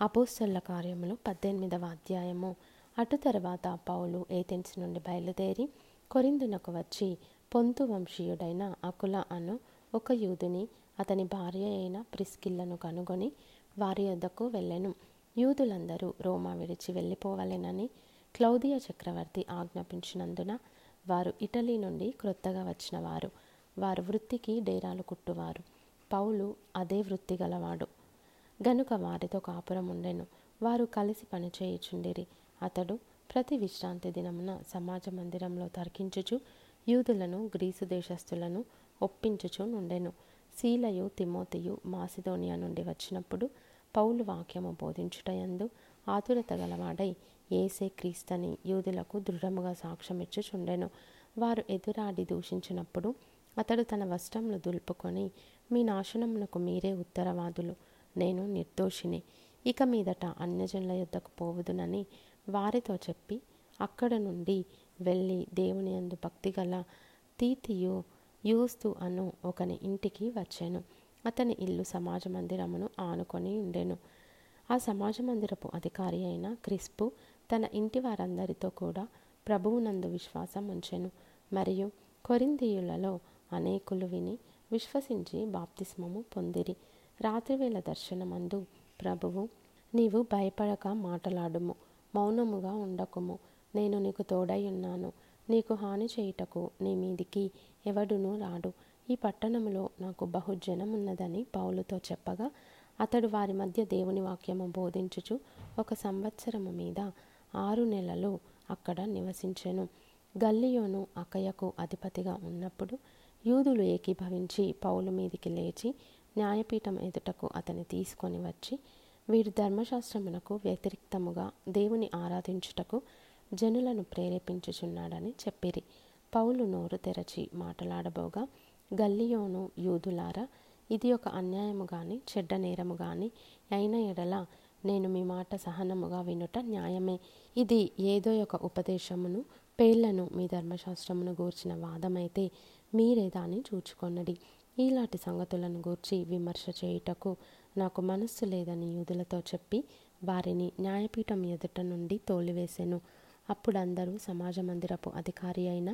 అపోస్తల కార్యములు పద్దెనిమిదవ అధ్యాయము. అటు తర్వాత పౌలు ఏథెన్స్ నుండి బయలుదేరి కొరిందునకు వచ్చి పొంతు వంశీయుడైన అకుల అను ఒక యూదుని అతని భార్య అయిన ప్రిస్కిల్లను కనుగొని వారి వద్దకు వెళ్ళెను. యూదులందరూ రోమా విడిచి వెళ్ళిపోవలెనని క్లౌదియ చక్రవర్తి ఆజ్ఞాపించినందున వారు ఇటలీ నుండి క్రొత్తగా వచ్చినవారు. వారు వృత్తికి డేరాలు కుట్టువారు. పౌలు అదే వృత్తి గలవాడు. గనుక వారితో కాపురం ఉండెను. వారు కలిసి పనిచేయుచుండిరి అతడు ప్రతి విశ్రాంతి దినమున సమాజ మందిరంలో తర్కించుచు యూదులను గ్రీసు దేశస్థులను ఒప్పించుచు నుండెను. శీలయు తిమోతియు మాసిదోనియా నుండి వచ్చినప్పుడు పౌలు వాక్యము బోధించుటయందు ఆతురత గలవాడై ఏసే క్రీస్తని యూదులకు దృఢముగా సాక్ష్యమిచ్చుచుండెను. వారు ఎదురాడి దూషించినప్పుడు అతడు తన వస్త్రములు దులుపుకొని మీ నాశనమునకు మీరే ఉత్తరవాదులు. నేను నిర్దోషిని. ఇక మీదట అన్యజనుల యొద్దకు పోవుదునని వారితో చెప్పి అక్కడ నుండి వెళ్ళి దేవుని యందు భక్తిగల తీతియు యూస్తు అను ఒకని ఇంటికి వచ్చాను. అతని ఇల్లు సమాజ మందిరమును ఆనుకొని ఉండెను. ఆ సమాజ మందిరపు అధికారి అయిన క్రిస్పు తన ఇంటి వారందరితో కూడా ప్రభువునందు విశ్వాసం ఉంచెను. మరియు కొరిందీయులలో అనేకులు విని విశ్వసించి బాప్తిస్మము పొందిరి. రాత్రివేళ దర్శనమందు ప్రభువు నీవు భయపడక మాటలాడుము మౌనముగా ఉండకుము. నేను నీకు తోడై ఉన్నాను. నీకు హాని చేయుటకు నీ మీదికి ఎవడునూ రాడు. ఈ పట్టణములో నాకు బహుజనం ఉన్నదని పౌలుతో చెప్పగా అతడు వారి మధ్య దేవుని వాక్యము బోధించుచు ఒక సంవత్సరము మీద ఆరు నెలలు అక్కడ నివసించెను. గల్లియోను అకయకు అధిపతిగా ఉన్నప్పుడు యూదులు ఏకీభవించి పౌలు మీదికి లేచి న్యాయపీఠం ఎదుటకు అతని తీసుకొని వచ్చి వీడు ధర్మశాస్త్రమునకు వ్యతిరిక్తముగా దేవుని ఆరాధించుటకు జనులను ప్రేరేపించుచున్నాడని చెప్పిరి. పౌలు నోరు తెరచి మాట్లాడబోగా గల్లియోను యూదులారా ఇది ఒక అన్యాయము గాని చెడ్డ నేరము గాని అయిన ఎడల నేను మీ మాట సహనముగా వినుట న్యాయమే. ఇది ఏదో ఒక ఉపదేశమును పేర్లను మీ ధర్మశాస్త్రమును గూర్చిన వాదమైతే మీరే దాన్ని చూచుకొన్నది. ఈలాంటి సంగతులను గూర్చి విమర్శ చేయుటకు నాకు మనస్సు లేదని యూదులతో చెప్పి వారిని న్యాయపీఠం ఎదుట నుండి తోలివేసెను. అప్పుడు అందరూ సమాజ మందిరపు అధికారి అయిన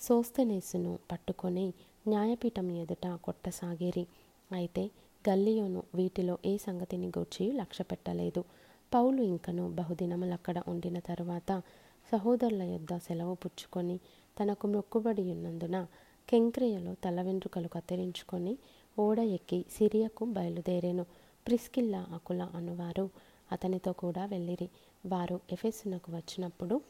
సోస్తనేసును పట్టుకొని న్యాయపీఠం ఎదుట కొట్టసాగిరి. అయితే గల్లియోను వీటిలో ఏ సంగతిని గూర్చి లక్ష్య పెట్టలేదు పౌలు ఇంకను బహుదినములక్కడ ఉండిన తరువాత సహోదరుల యొద్ద సెలవు పుచ్చుకొని తనకు మొక్కుబడి ఉన్నందున కెంక్రియలో తల వెంట్రుకలు కత్తిరించుకొని ఓడ ఎక్కి సిరియకు బయలుదేరాను. ప్రిస్కిల్లా అకుల అనువారు. అతనితో కూడా వెళ్ళిరి. వారు ఎఫెసునకు వచ్చినప్పుడు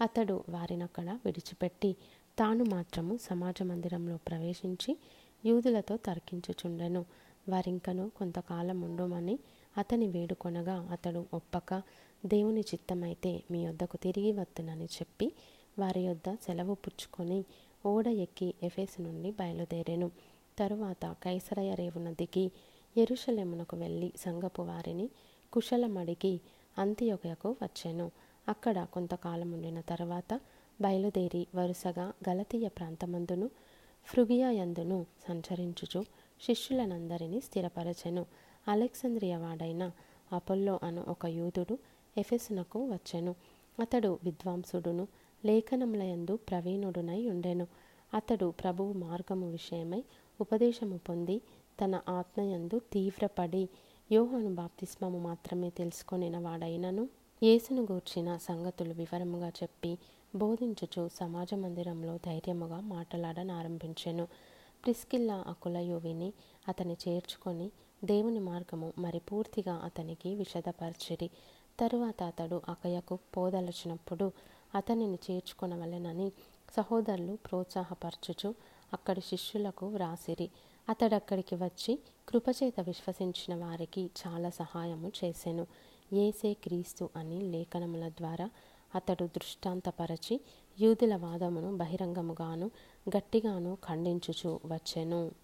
అతడు వారినక్కడ విడిచిపెట్టి తాను మాత్రము సమాజ మందిరంలో ప్రవేశించి యూదులతో తర్కించుచుండెను. వారింకను కొంతకాలం ఉండుమని అతని వేడుకొనగా అతడు ఒప్పక దేవుని చిత్తమైతే మీ వద్దకు తిరిగి వత్తునని చెప్పి వారి యొద్ద సెలవు పుచ్చుకొని ఓడ ఎక్కి ఎఫెస్ నుండి బయలుదేరెను. తరువాత కైసరయ రేవున దిగి ఎరుషలేమునకు వెళ్ళి సంగపు వారిని కుశలమడిగి అంత్యొకయకు వచ్చాను. అక్కడ కొంతకాలం ఉండిన తర్వాత బయలుదేరి వరుసగా గలతీయ ప్రాంతమందును ఫ్రుగియా యందును సంచరించుచు శిష్యులనందరినీ స్థిరపరచెను. అలెక్సంద్రియ వాడైన అపోల్లో అను ఒక యూదుడు ఎఫెసునకు వచ్చెను. అతడు విద్వాంసుడును లేఖనములయందు ప్రవీణుడునై ఉండెను. అతడు ప్రభువు మార్గము విషయమై ఉపదేశము పొంది తన ఆత్మయందు తీవ్రపడి యోహాను బాప్తిస్మము మాత్రమే తెలుసుకొనిన వాడైనను. యేసును గూర్చిన సంగతులు వివరముగా చెప్పి బోధించుచు సమాజ మందిరంలో ధైర్యముగా మాట్లాడనారంభించెను ప్రిస్కిల్లా అకుల విని అతని చేర్చుకొని దేవుని మార్గము మరి పూర్తిగా అతనికి విషదపరిచిరి. తరువాత అతడు అకయకు పోదలచినప్పుడు అతనిని చేర్చుకొనవలెనని సహోదరులు ప్రోత్సాహపరచుచు అక్కడి శిష్యులకు వ్రాసిరి. అతడక్కడికి వచ్చి కృపచేత విశ్వసించిన వారికి చాలా సహాయము చేసెను. ఏసే క్రీస్తు అని లేఖనముల ద్వారా అతడు దృష్టాంతపరచి యూదుల వాదమును బహిరంగముగాను గట్టిగాను ఖండించుచు వచ్చెను.